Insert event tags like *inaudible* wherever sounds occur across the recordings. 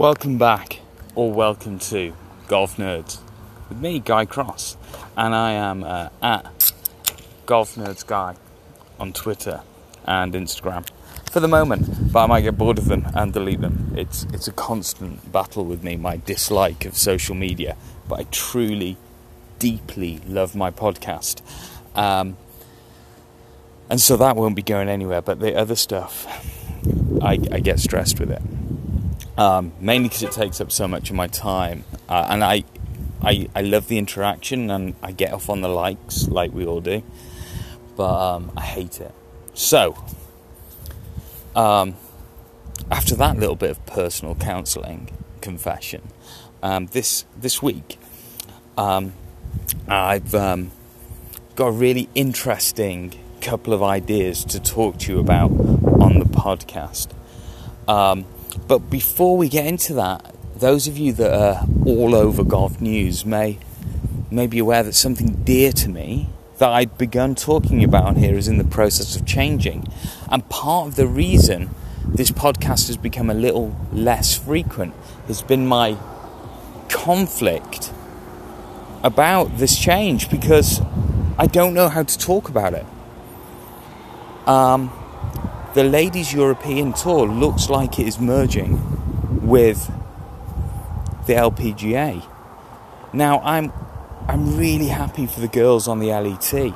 Welcome back, or welcome to Golf Nerds with me, Guy Cross, and I am uh, at Golf Nerds Guy on Twitter and Instagram for the moment, but I might get bored of them and delete them. It's it's a constant battle with me, my dislike of social media, but I truly, deeply love my podcast. Um, and so that won't be going anywhere, but the other stuff, I, I get stressed with it um, mainly because it takes up so much of my time. Uh, and I, I, I love the interaction and I get off on the likes like we all do, but um, I hate it. So, um, after that little bit of personal counselling confession, um, this this week, um, I've um, got a really interesting couple of ideas to talk to you about on the podcast. But before we get into that, those of you that are all over golf news may may be aware that something dear to me that I'd begun talking about here is in the process of changing. And part of the reason this podcast has become a little less frequent has been my conflict about this change because I don't know how to talk about it. Um, the Ladies European Tour looks like it is merging with the LPGA. Now, I'm I'm really happy for the girls on the LET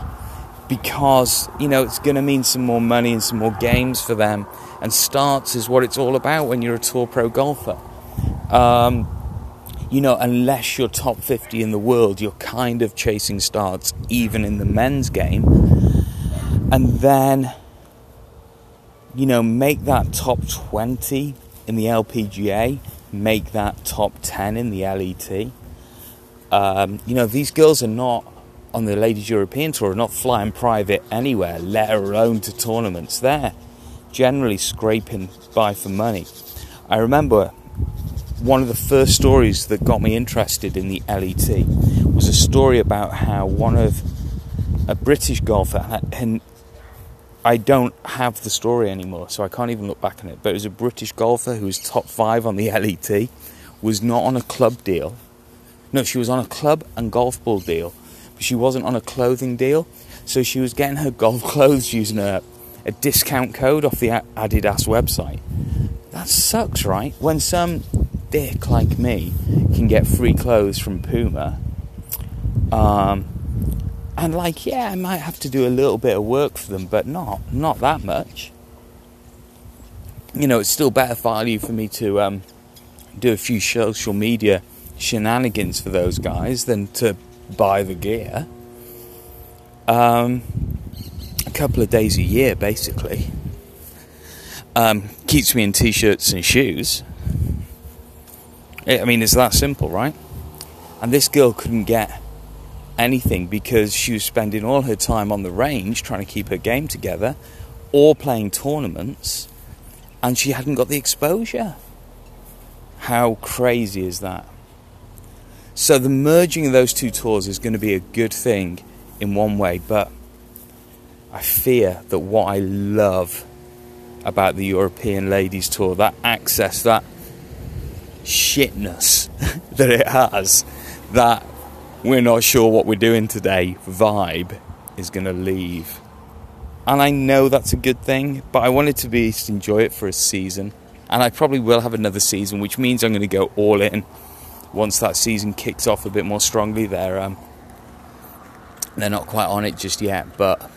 because you know it's going to mean some more money and some more games for them. And starts is what it's all about when you're a tour pro golfer. Um, you know, unless you're top 50 in the world, you're kind of chasing starts even in the men's game. And then you know, make that top 20 in the LPGA, make that top 10 in the LET. Um, you know, these girls are not on the Ladies European Tour, are not flying private anywhere, let alone to tournaments. They're generally scraping by for money. I remember one of the first stories that got me interested in the LET was a story about how one of a British golfer I don't have the story anymore, so I can't even look back on it. But it was a British golfer who was top five on the *laughs* LET, was not on a club deal. No, she was on a club and golf ball deal, but she wasn't on a clothing deal. So she was getting her *laughs* golf clothes using a, a discount code off the Adidas website. That sucks, right? When some dick like me can get free clothes from Puma, um, and like, yeah, I might have to do a little bit of work for them, but not not that much. You know, it's still better value for me to um, do a few social media shenanigans for those guys than to buy the gear. Um, a couple of days a year, basically. Um, keeps me in t-shirts and shoes. I mean, it's that simple, right? And this girl couldn't get anything because she was spending all her time on the range trying to keep her game together or playing tournaments and she hadn't got the exposure. How crazy is that? So, the merging of those two tours is going to be a good thing in one way, but I fear that what I love about the European Ladies Tour, that access, that shitness *laughs* that it has, that we're not sure what we're doing today vibe is going to leave. And I know that's a good thing, but I wanted to be to enjoy it for a season. And I probably will have another season, which means I'm going to go all in once that season kicks off a bit more strongly. They're um, they're not quite on it just yet, but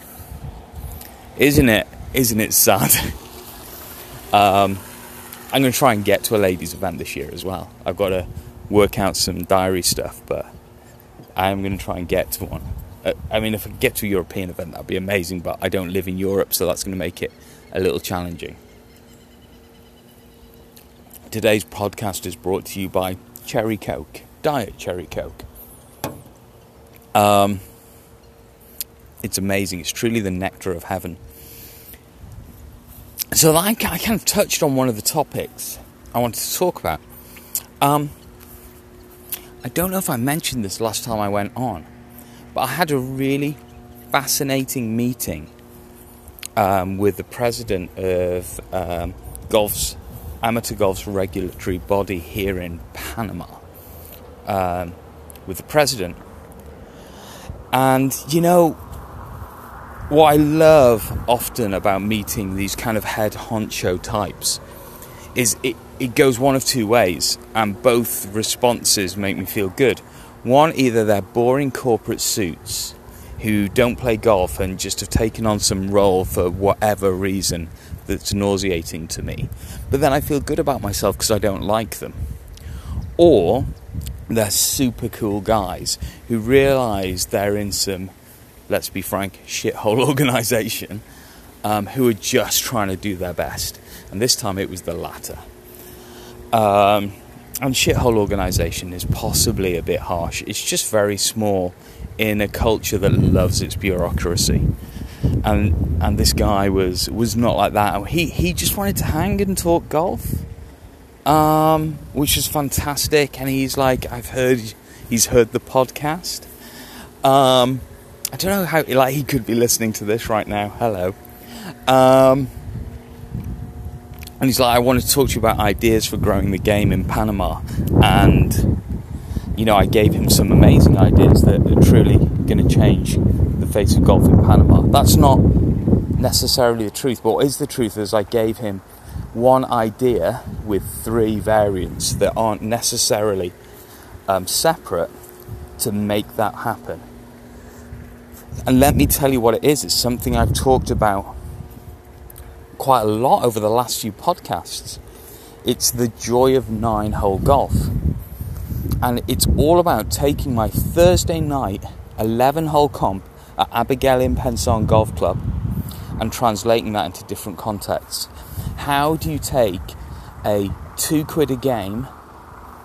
isn't it? Isn't it sad? *laughs* um, I'm going to try and get to a ladies' event this year as well. I've got to work out some diary stuff, but I am going to try and get to one. Uh, I mean, if I get to a European event, that'd be amazing, but I don't live in Europe, so that's going to make it a little challenging. Today's podcast is brought to you by Cherry Coke, Diet Cherry Coke. Um, it's amazing. It's truly the nectar of heaven. So, I, I kind of touched on one of the topics I wanted to talk about. Um, I don't know if I mentioned this last time I went on, but I had a really fascinating meeting um, with the president of um, Golf's amateur golf's regulatory body here in Panama um, with the president. And you know, what I love often about meeting these kind of head honcho types is it, it goes one of two ways, and both responses make me feel good. One, either they're boring corporate suits who don't play golf and just have taken on some role for whatever reason that's nauseating to me, but then I feel good about myself because I don't like them. Or they're super cool guys who realize they're in some let's be frank, shithole *laughs* organisation um, who are just trying to do their best. And this time it was the latter. Um, and shithole organisation is possibly a bit harsh. It's just very small in a culture that loves its bureaucracy. And and this guy was was not like that. He he just wanted to hang and talk golf, um, which is fantastic. And he's like, I've heard he's heard the podcast. Um, I don't know how like he could be listening to this right now. Hello. Um, and he's like, I want to talk to you about ideas for growing the game in Panama. And, you know, I gave him some amazing ideas that are truly going to change the face of golf in Panama. That's not necessarily the truth, but what is the truth is I gave him one idea with three variants that aren't necessarily um, separate to make that happen. And let me tell you what it is. It's something I've talked about quite a lot over the last few podcasts. It's the joy of nine hole golf. And it's all about taking my Thursday night 11 hole comp at Abergele and Pensarn Golf Club and translating that into different contexts. How do you take a two quid a game,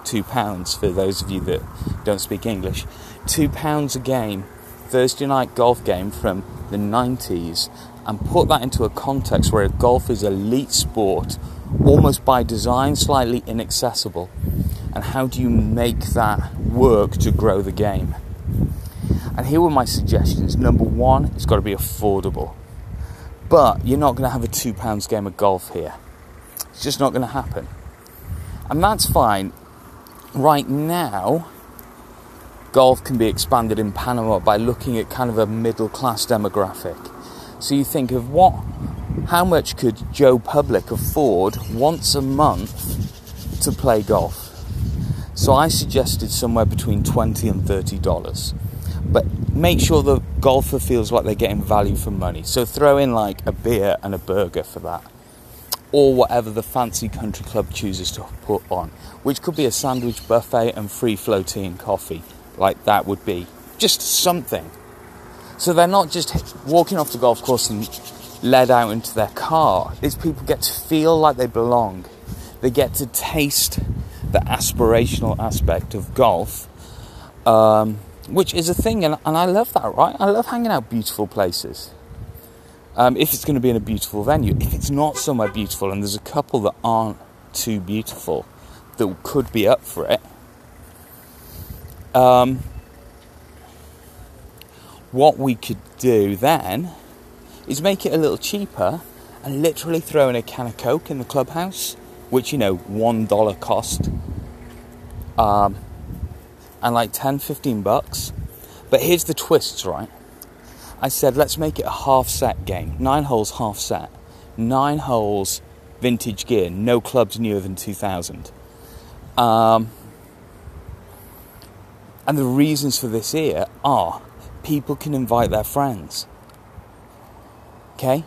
two pounds for those of you that don't speak English, two pounds a game Thursday night golf game from the 90s and put that into a context where golf is elite sport, almost by design slightly inaccessible. And how do you make that work to grow the game? And here were my suggestions. Number one, it's got to be affordable. But you're not going to have a two pounds game of golf here. It's just not going to happen. And that's fine. Right now, golf can be expanded in Panama by looking at kind of a middle class demographic. So you think of what, how much could Joe Public afford once a month to play golf? So I suggested somewhere between twenty and thirty dollars, but make sure the golfer feels like they're getting value for money. So throw in like a beer and a burger for that, or whatever the fancy country club chooses to put on, which could be a sandwich buffet and free floating coffee like that would be. Just something. So they're not just walking off the golf course and led out into their car. These people get to feel like they belong. They get to taste the aspirational aspect of golf, um, which is a thing, and, and, I love that, right? I love hanging out beautiful places. Um, if it's going to be in a beautiful venue, if it's not somewhere beautiful, and there's a couple that aren't too beautiful that could be up for it, um, what we could do then is make it a little cheaper and literally throw in a can of Coke in the clubhouse, which you know, one dollar cost, um, and like 10 15 bucks. But here's the twists, right? I said, let's make it a half set game. Nine holes, half set. Nine holes, vintage gear, no clubs newer than 2000. Um, and the reasons for this here are people can invite their friends. Okay?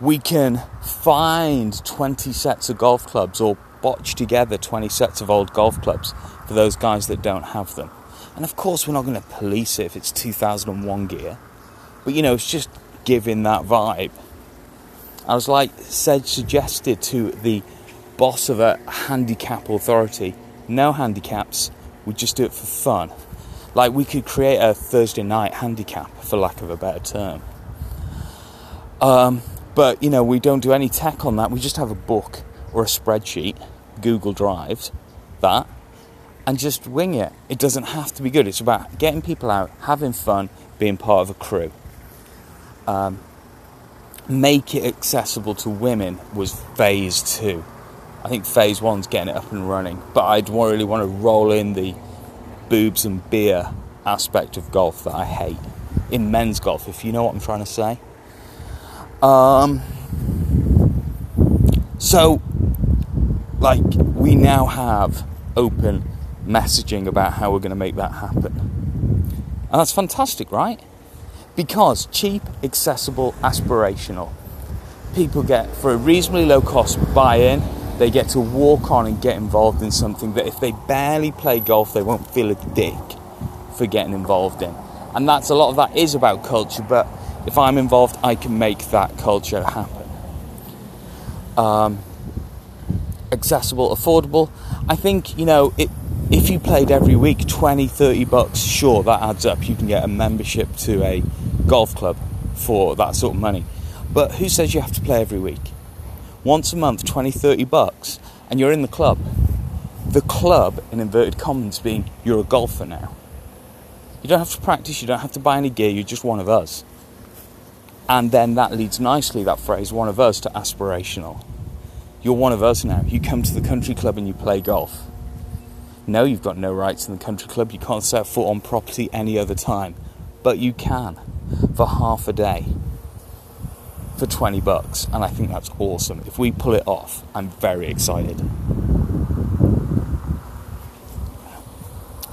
We can find 20 sets of golf clubs or botch together 20 sets of old golf clubs for those guys that don't have them. And of course, we're not going to police it if it's 2001 gear. But you know, it's just giving that vibe. I was like, said, suggested to the boss of a handicap authority no handicaps, we just do it for fun. Like we could create a Thursday night handicap, for lack of a better term. Um, but you know, we don't do any tech on that. We just have a book or a spreadsheet, Google Drive, that, and just wing it. It doesn't have to be good. It's about getting people out, having fun, being part of a crew. Um, make it accessible to women was phase two. I think phase one's getting it up and running, but I'd really want to roll in the boobs and beer aspect of golf that I hate in men's golf, if you know what I'm trying to say. Um, so, like, we now have open messaging about how we're going to make that happen. And that's fantastic, right? Because cheap, accessible, aspirational. People get, for a reasonably low cost buy in, they get to walk on and get involved in something that if they barely play golf, they won't feel a dick for getting involved in. And that's a lot of that is about culture, but if I'm involved, I can make that culture happen. Um, accessible, affordable. I think, you know, it, if you played every week 20, 30 bucks, sure, that adds up. You can get a membership to a golf club for that sort of money. But who says you have to play every week? Once a month, 20, 30 bucks, and you're in the club. The club, in inverted commas, being you're a golfer now. You don't have to practice, you don't have to buy any gear, you're just one of us. And then that leads nicely, that phrase, one of us, to aspirational. You're one of us now. You come to the country club and you play golf. No, you've got no rights in the country club. You can't set foot on property any other time. But you can for half a day for 20 bucks. And I think that's awesome. If we pull it off, I'm very excited.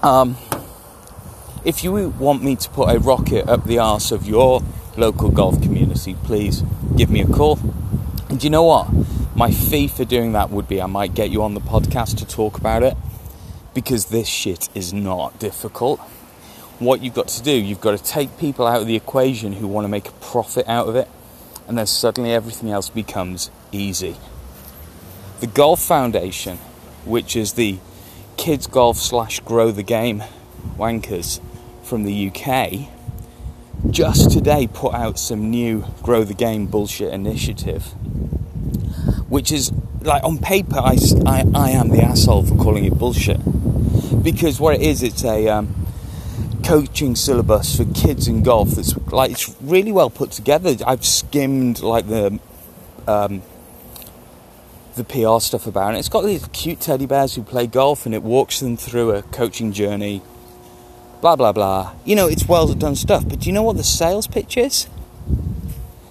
Um, if you want me to put a rocket up the arse of your local golf community, please give me a call. And you know what? My fee for doing that would be I might get you on the podcast to talk about it because this shit is not difficult. What you've got to do, you've got to take people out of the equation who want to make a profit out of it, and then suddenly everything else becomes easy. The Golf Foundation, which is the kids golf slash grow the game wankers from the UK, just today put out some new grow the game bullshit initiative which is like on paper, I, I, I am the asshole for calling it bullshit because what it is, it's a um, coaching syllabus for kids in golf that's like it's really well put together. I've skimmed like the um, the PR stuff about it. It's got these cute teddy bears who play golf and it walks them through a coaching journey. Blah blah blah. You know, it's well done stuff. But do you know what the sales pitch is?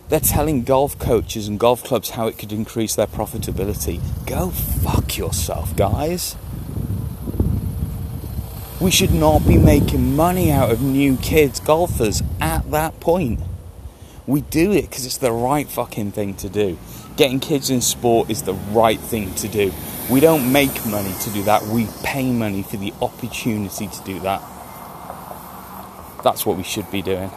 They're telling golf coaches and golf clubs how it could increase their profitability. Go fuck yourself, guys. We should not be making money out of new kids golfers at that point. We do it because it's the right fucking thing to do. Getting kids in sport is the right thing to do. We don't make money to do that, we pay money for the opportunity to do that. That's what we should be doing.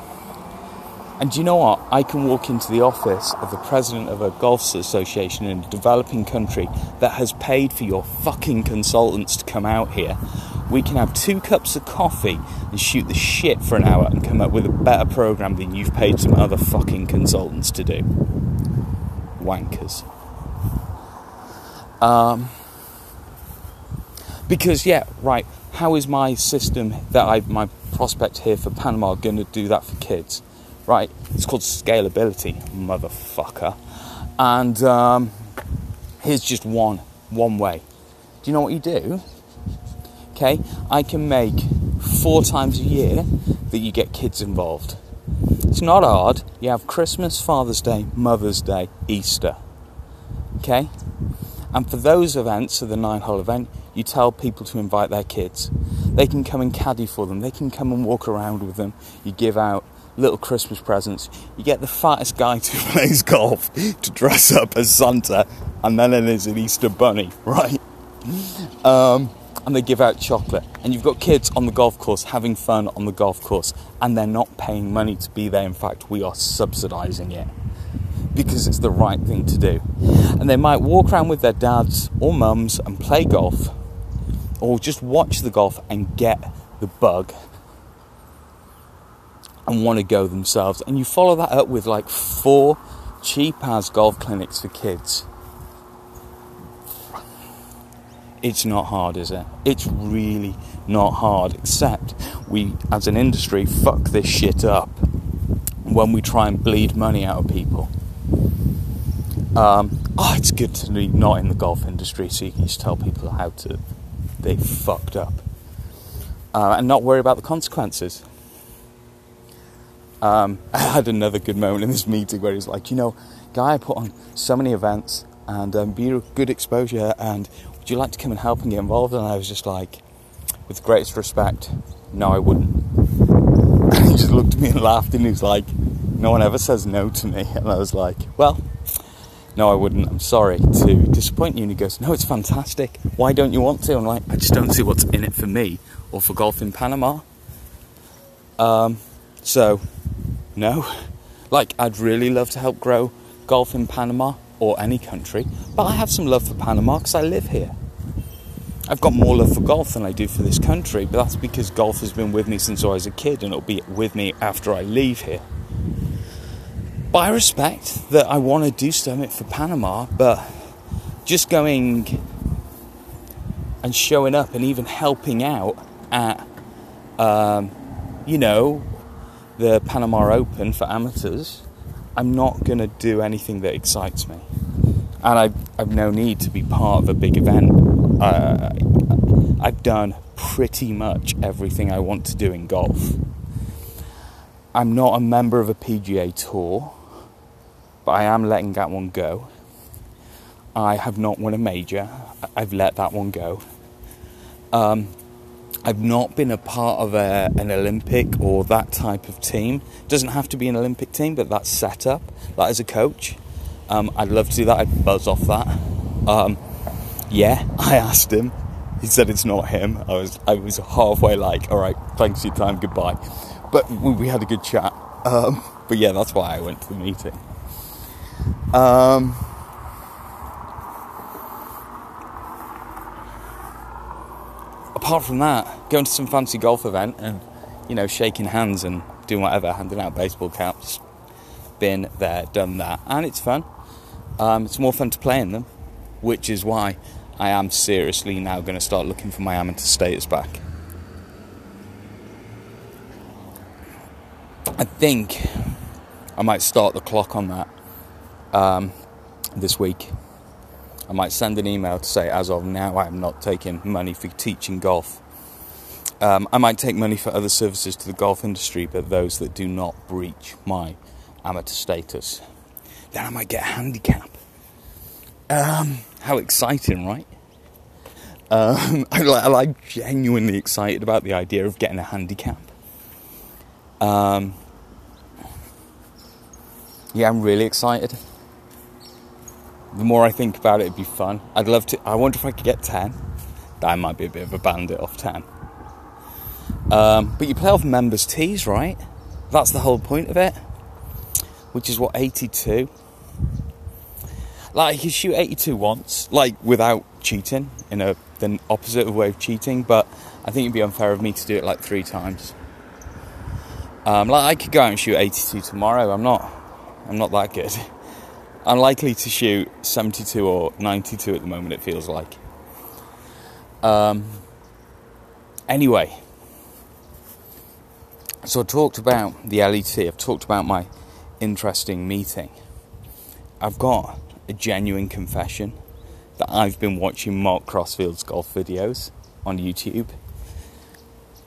And you know what? I can walk into the office of the president of a golf association in a developing country that has paid for your fucking consultants to come out here. We can have two cups of coffee and shoot the shit for an hour and come up with a better program than you've paid some other fucking consultants to do. Wankers. Um, because yeah, right. How is my system that I my prospect here for Panama going to do that for kids? right? It's called scalability, motherfucker. And um, here's just one one way. Do you know what you do? Okay, I can make four times a year that you get kids involved. It's not hard. You have Christmas, Father's Day, Mother's Day, Easter. Okay? And for those events, so the nine hole event, you tell people to invite their kids. They can come and caddy for them, they can come and walk around with them. You give out little Christmas presents. You get the fattest guy *laughs* who plays golf to dress up as Santa, and then there's an Easter bunny, *laughs* right? Um, and they give out chocolate. And you've got kids on the golf course having fun on the golf course, and they're not paying money to be there. In fact, we are subsidizing it because it's the right thing to do. And they might walk around with their dads or mums and play golf, or just watch the golf and get the bug and want to go themselves. And you follow that up with like four cheap as golf clinics for kids. It's not hard, is it? It's really not hard, except we, as an industry, fuck this shit up when we try and bleed money out of people. Um, oh, it's good to be not in the golf industry so you can just tell people how to they fucked up uh, and not worry about the consequences. Um, *laughs* I had another good moment in this meeting where he's like, you know, guy, I put on so many events and um, be good exposure, and you like to come and help and get involved? And I was just like, with greatest respect, no, I wouldn't. And *laughs* he just looked at me and laughed, and he was like, no one ever says no to me. *laughs* And I was like, well, no, I wouldn't. I'm sorry to disappoint you. And he goes, no, it's fantastic. Why don't you want to? I'm like, I just don't see what's in it for me or for golf in Panama. Um, so, no. Like, I'd really love to help grow golf in Panama or any country, but I have some love for Panama because I live here. I've got more love for golf than I do for this country, but that's because golf has been with me since I was a kid and it'll be with me after I leave here. But I respect that I want to do something for Panama, but just going and showing up and even helping out at, um, you know, the Panama Open for amateurs, I'm not going to do anything that excites me. And I've, I've no need to be part of a big event. Uh, I've done pretty much everything I want to do in golf. I'm not a member of a PGA tour, but I am letting that one go. I have not won a major, I've let that one go. Um, I've not been a part of a, an Olympic or that type of team. Doesn't have to be an Olympic team, but that's set up. That as a coach, um, I'd love to do that. I'd buzz off that. Um, yeah, I asked him. He said it's not him. I was I was halfway like, all right, thanks for your time, goodbye. But we, had a good chat. Um, but yeah, that's why I went to the meeting. Um, apart from that, going to some fancy golf event and you know shaking hands and doing whatever, handing out baseball caps. Been there, done that, and it's fun. Um, it's more fun to play in them, which is why I am seriously now going to start looking for my amateur status back. I think I might start the clock on that um, this week. I might send an email to say, as of now, I am not taking money for teaching golf. Um, I might take money for other services to the golf industry, but those that do not breach my amateur status. Then I might get a handicap. Um, how exciting, right? Um, *laughs* I, I like genuinely excited about the idea of getting a handicap. Um, yeah, I'm really excited the more I think about it, it'd be fun. I'd love to. I wonder if I could get 10. That might be a bit of a bandit off 10. Um, but you play off members' tees, right? That's the whole point of it. Which is what 82. Like you can shoot 82 once, like without cheating, in a the opposite way of cheating. But I think it'd be unfair of me to do it like three times. Um, like I could go out and shoot 82 tomorrow. I'm not. I'm not that good. *laughs* unlikely to shoot 72 or 92 at the moment, it feels like. Um, anyway, so I talked about the LET, I've talked about my interesting meeting. I've got a genuine confession that I've been watching Mark Crossfield's golf videos on YouTube.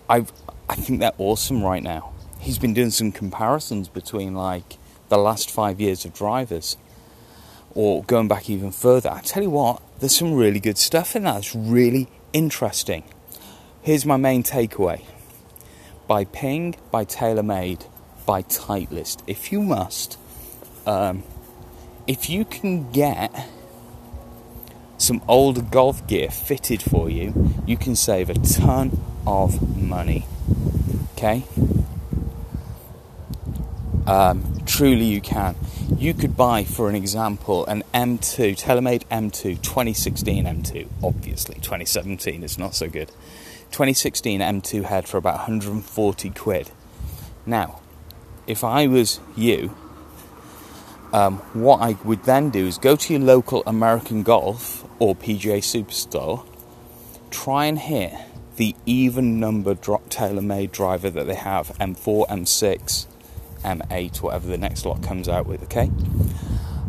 i I think they're awesome right now. He's been doing some comparisons between like the last five years of drivers or going back even further, I tell you what, there's some really good stuff in that. It's really interesting. Here's my main takeaway by Ping, by TaylorMade, by Titleist. If you must, um, if you can get some old golf gear fitted for you, you can save a ton of money. Okay? Um, truly, you can you could buy, for an example, an M2, TaylorMade M2, 2016 M2, obviously, 2017 is not so good. 2016 M2 head for about 140 quid. Now, if I was you, um, what I would then do is go to your local American Golf or PGA Superstore, try and hit the even number drop TaylorMade driver that they have M4, M6, M8, whatever the next lot comes out with, okay?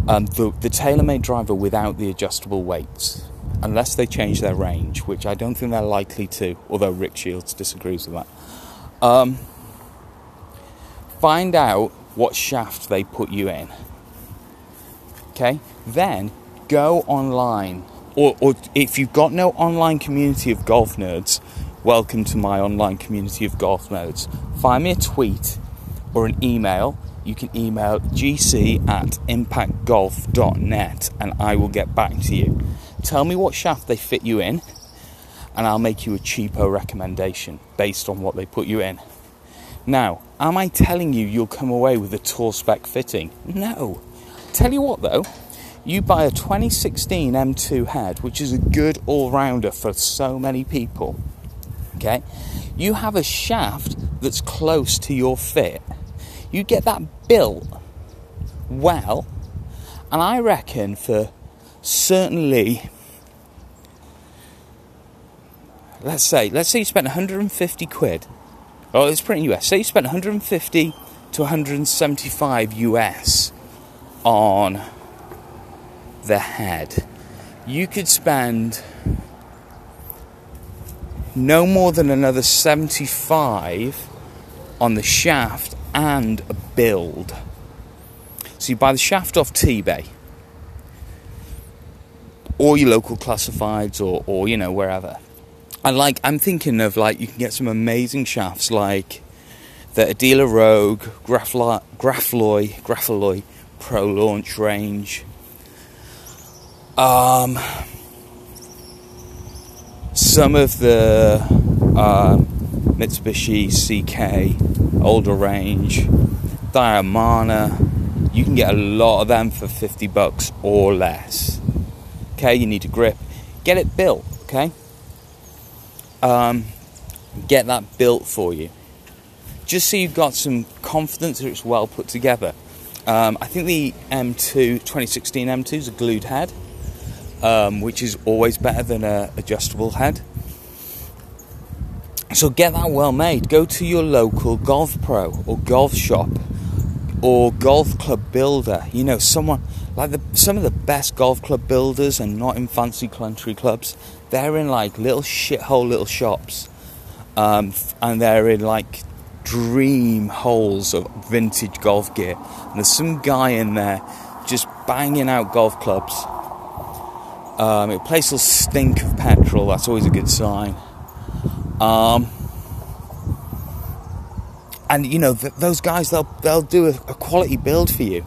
um, the, the TaylorMade driver without the adjustable weights, unless they change their range, which I don't think they're likely to, although Rick Shields disagrees with that. Um, find out what shaft they put you in. Okay? Then go online. Or, or if you've got no online community of golf nerds, welcome to my online community of golf nerds. Find me a tweet or an email you can email gc at impactgolf.net and I will get back to you. Tell me what shaft they fit you in, and I'll make you a cheaper recommendation based on what they put you in. Now, am I telling you you'll come away with a tour spec fitting? No. Tell you what though, you buy a 2016 M2 head, which is a good all rounder for so many people. Okay? You have a shaft that's close to your fit you get that built well, and I reckon for certainly, let's say, let's say you spent 150 quid. Oh, it's pretty US. Say you spent 150 to 175 US on the head. You could spend no more than another 75 on the shaft and a build. So you buy the shaft off T-Bay or your local classifieds or, or you know wherever. And like I'm thinking of like you can get some amazing shafts like the Aldila Rogue, Grafalloy, Grafalloy, Pro Launch range. Um, some of the uh, Mitsubishi CK, older range, Diamana. You can get a lot of them for 50 bucks or less. Okay, you need a grip. Get it built, okay? Um, get that built for you. Just so you've got some confidence that it's well put together. Um, I think the M2 2016 M2 is a glued head, um, which is always better than a adjustable head. So get that well made. Go to your local golf pro or golf shop or golf club builder. You know, someone like the, some of the best golf club builders and not in fancy country clubs. They're in like little shithole little shops, um, and they're in like dream holes of vintage golf gear. And there's some guy in there just banging out golf clubs. Um, a place will stink of petrol. That's always a good sign. Um, and you know th- those guys, they'll they'll do a, a quality build for you.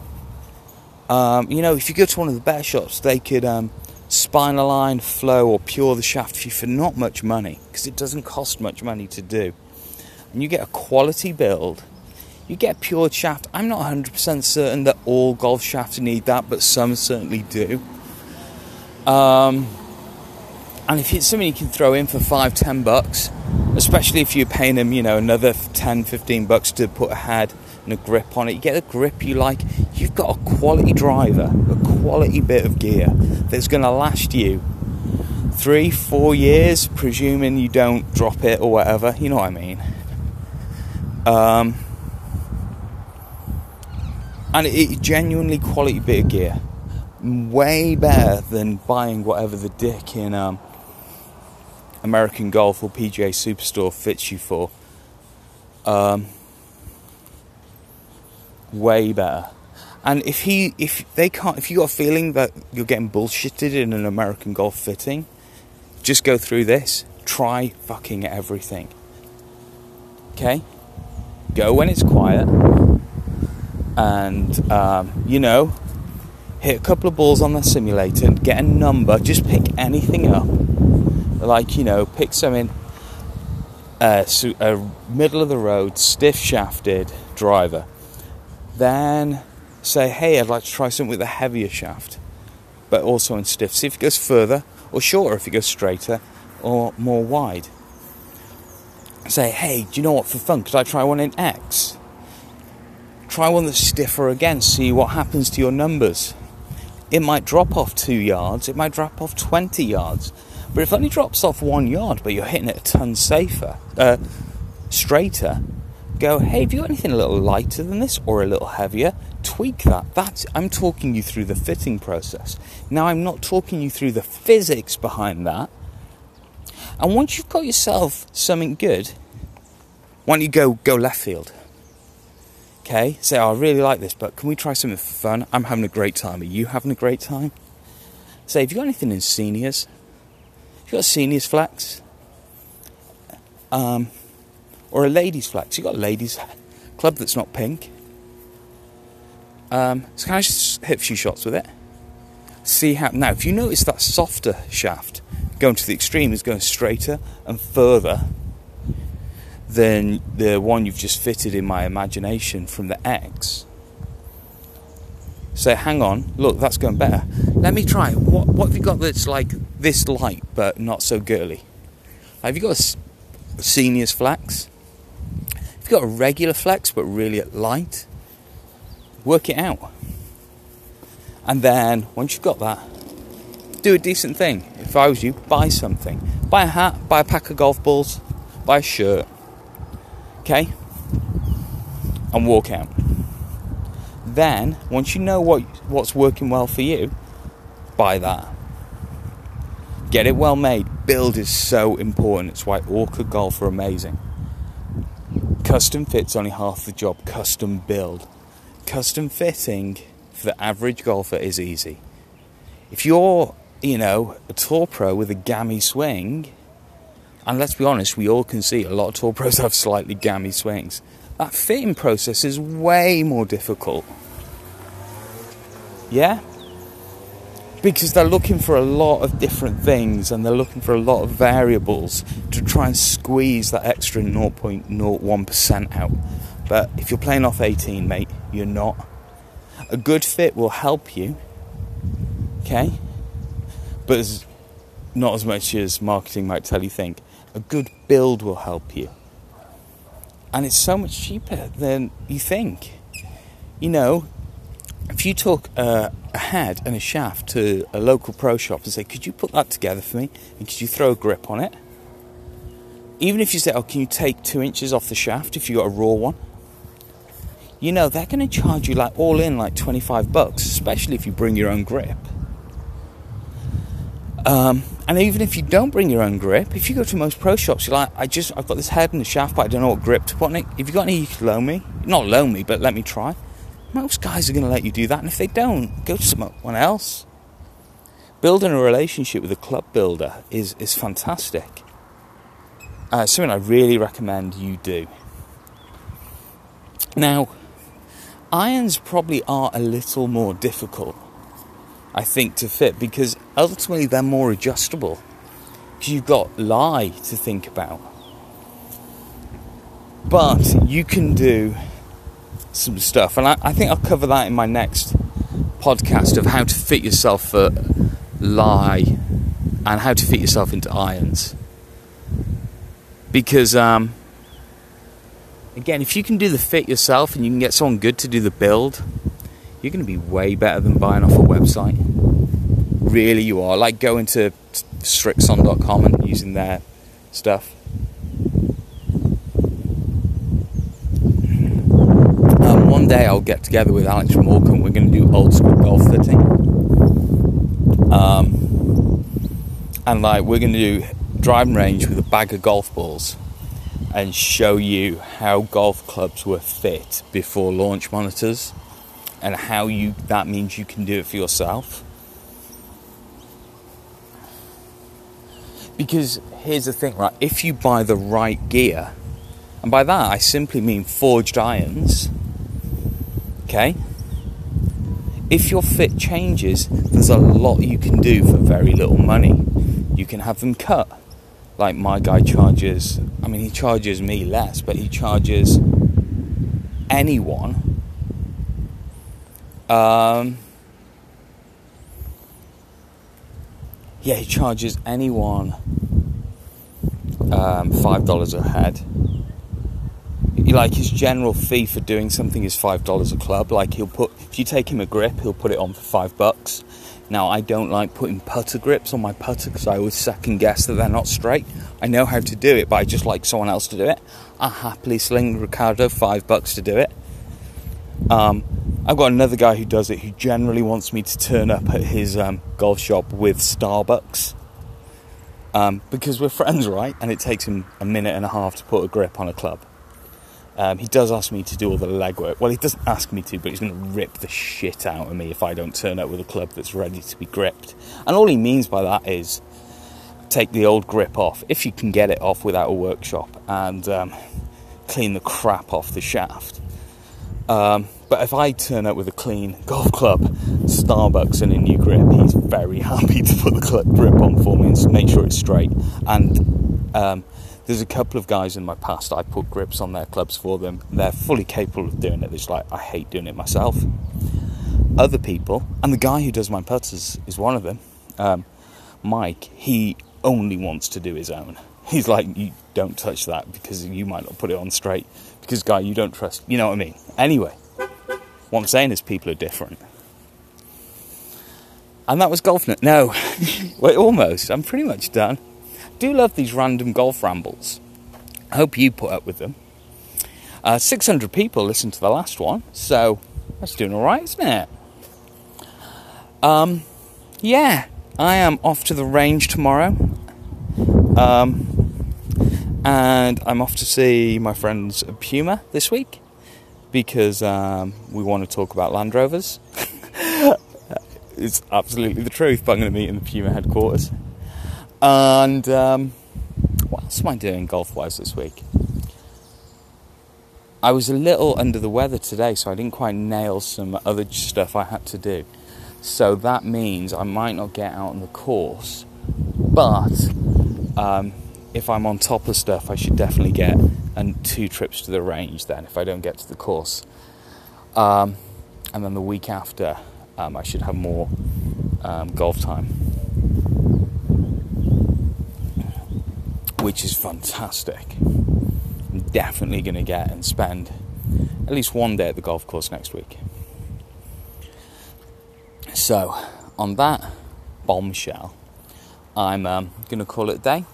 Um, you know, if you go to one of the better shops, they could um, spine align, flow, or pure the shaft for you for not much money because it doesn't cost much money to do. And you get a quality build. You get a pure shaft. I'm not 100% certain that all golf shafts need that, but some certainly do. Um, and if it's something you can throw in for five, ten bucks, especially if you're paying them, you know, another 10, 15 bucks to put a head and a grip on it, you get a grip you like, you've got a quality driver, a quality bit of gear that's going to last you three, four years, presuming you don't drop it or whatever, you know what I mean. Um, and it genuinely quality bit of gear way better than buying whatever the dick in um, American Golf or PGA Superstore fits you for. Um, way better. And if he, if they can't, if you got a feeling that you're getting bullshitted in an American Golf fitting, just go through this. Try fucking everything. Okay? Go when it's quiet. And, um, you know, hit a couple of balls on the simulator, and get a number, just pick anything up like you know, pick something uh, a middle of the road, stiff shafted driver. Then say, hey, I'd like to try something with a heavier shaft, but also in stiff. See if it goes further or shorter, if it goes straighter or more wide. Say, hey, do you know what? For fun, could I try one in X? Try one that's stiffer again, see what happens to your numbers. It might drop off two yards, it might drop off 20 yards. But if it only drops off one yard, but you're hitting it a ton safer, uh, straighter, go, hey, have you got anything a little lighter than this or a little heavier? Tweak that. That's I'm talking you through the fitting process. Now I'm not talking you through the physics behind that. And once you've got yourself something good, why don't you go go left field? Okay, say, oh, I really like this, but can we try something for fun? I'm having a great time. Are you having a great time? Say, have you got anything in seniors? Have you got seniors flex? Um, or a ladies flex? You got a ladies club that's not pink? Um, so can I just hit a few shots with it? See how now. If you notice that softer shaft going to the extreme is going straighter and further than the one you've just fitted in my imagination from the X. So hang on, look, that's going better. Let me try. What what have you got that's like this light but not so girly? Have you got a seniors flex? Have you got a regular flex but really light? Work it out. And then once you've got that, do a decent thing. If I was you, buy something. Buy a hat, buy a pack of golf balls, buy a shirt. Okay? And walk out. Then, once you know what what's working well for you, buy that. Get it well made. Build is so important. It's why Orca Golf are amazing. Custom fit's only half the job. Custom build. Custom fitting for the average golfer is easy. If you're, you know, a tour pro with a gammy swing, and let's be honest, we all can see a lot of tour pros *laughs* have slightly gammy swings. That fitting process is way more difficult. Yeah? Because they're looking for a lot of different things and they're looking for a lot of variables to try and squeeze that extra 0.01% out. But if you're playing off 18, mate, you're not. A good fit will help you, okay? But as, not as much as marketing might tell you think. A good build will help you. And it's so much cheaper than you think. You know, if you took a, a head and a shaft to a local pro shop and say, could you put that together for me? And could you throw a grip on it? Even if you say, oh, can you take two inches off the shaft if you got a raw one? You know, they're going to charge you like all in like 25 bucks, especially if you bring your own grip. Um, and even if you don't bring your own grip, if you go to most pro shops, you're like, I just, I've got this head and the shaft, but I don't know what grip to put on it. If you've got any, you could loan me. Not loan me, but let me try. Most guys are going to let you do that, and if they don't, go to someone else. Building a relationship with a club builder is, is fantastic. Uh, something I really recommend you do. Now, irons probably are a little more difficult, I think, to fit because ultimately they're more adjustable. Because you've got lie to think about. But you can do some stuff, and I, I think I'll cover that in my next podcast of how to fit yourself for lie and how to fit yourself into irons. Because, um, again, if you can do the fit yourself and you can get someone good to do the build, you're going to be way better than buying off a website. Really, you are. Like going to Srixon.com and using their stuff. Um, one day I'll get together with Alex Orca. We're going to do old school golf fitting. Um, and like we're going to do driving range with a bag of golf balls and show you how golf clubs were fit before launch monitors and how you that means you can do it for yourself. Because here's the thing, right? If you buy the right gear, and by that I simply mean forged irons, okay? If your fit changes, there's a lot you can do for very little money. You can have them cut like my guy charges I mean he charges me less but he charges anyone um, yeah he charges anyone um, five dollars a head like his general fee for doing something is five dollars a club like he'll put if you take him a grip he'll put it on for five bucks Now, I don't like putting putter grips on my putter because I always second guess that they're not straight. I know how to do it, but I just like someone else to do it. I happily sling Ricardo five bucks to do it. Um, I've got another guy who does it who generally wants me to turn up at his um, golf shop with Starbucks. Um, because we're friends, right? And it takes him a minute and a half to put a grip on a club. Um, he does ask me to do all the legwork. Well, he doesn't ask me to, but he's going to rip the shit out of me if I don't turn up with a club that's ready to be gripped. And all he means by that is take the old grip off, if you can get it off without a workshop, and um, clean the crap off the shaft. Um, but if I turn up with a clean golf club, Starbucks, and a new grip, he's very *laughs* happy to put the grip on for me and make sure it's straight. And um, there's a couple of guys in my past I put grips on their clubs for them. They're fully capable of doing it. It's like I hate doing it myself. Other people, and the guy who does my putters is one of them. Um, Mike, he only wants to do his own. He's like, you don't touch that because you might not put it on straight. Because guy, you don't trust. You know what I mean? Anyway, what I'm saying is people are different. And that was golf. No, *laughs* wait, almost. I'm pretty much done do love these random golf rambles. I hope you put up with them. Uh, 600 people listened to the last one, so that's doing all right, isn't it? Um, yeah, I am off to the range tomorrow. Um, and I'm off to see my friends at Puma this week because um, we want to talk about Land Rovers. *laughs* it's absolutely the truth, but I'm going to meet in the Puma headquarters. And um, what else am I doing golf wise this week? I was a little under the weather today, so I didn't quite nail some other stuff I had to do. So that means I might not get out on the course, but um, if I'm on top of stuff, I should definitely get and two trips to the range. Then, if I don't get to the course, um, and then the week after, um, I should have more um, golf time. which is fantastic. I'm definitely going to get and spend at least one day at the golf course next week. So, on that bombshell, I'm um, going to call it a day.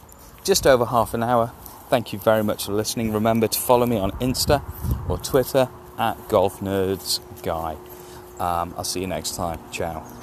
Just over half an hour. Thank you very much for listening. Remember to follow me on Insta or Twitter at Golf Nerds Guy. Um, I'll see you next time. Ciao.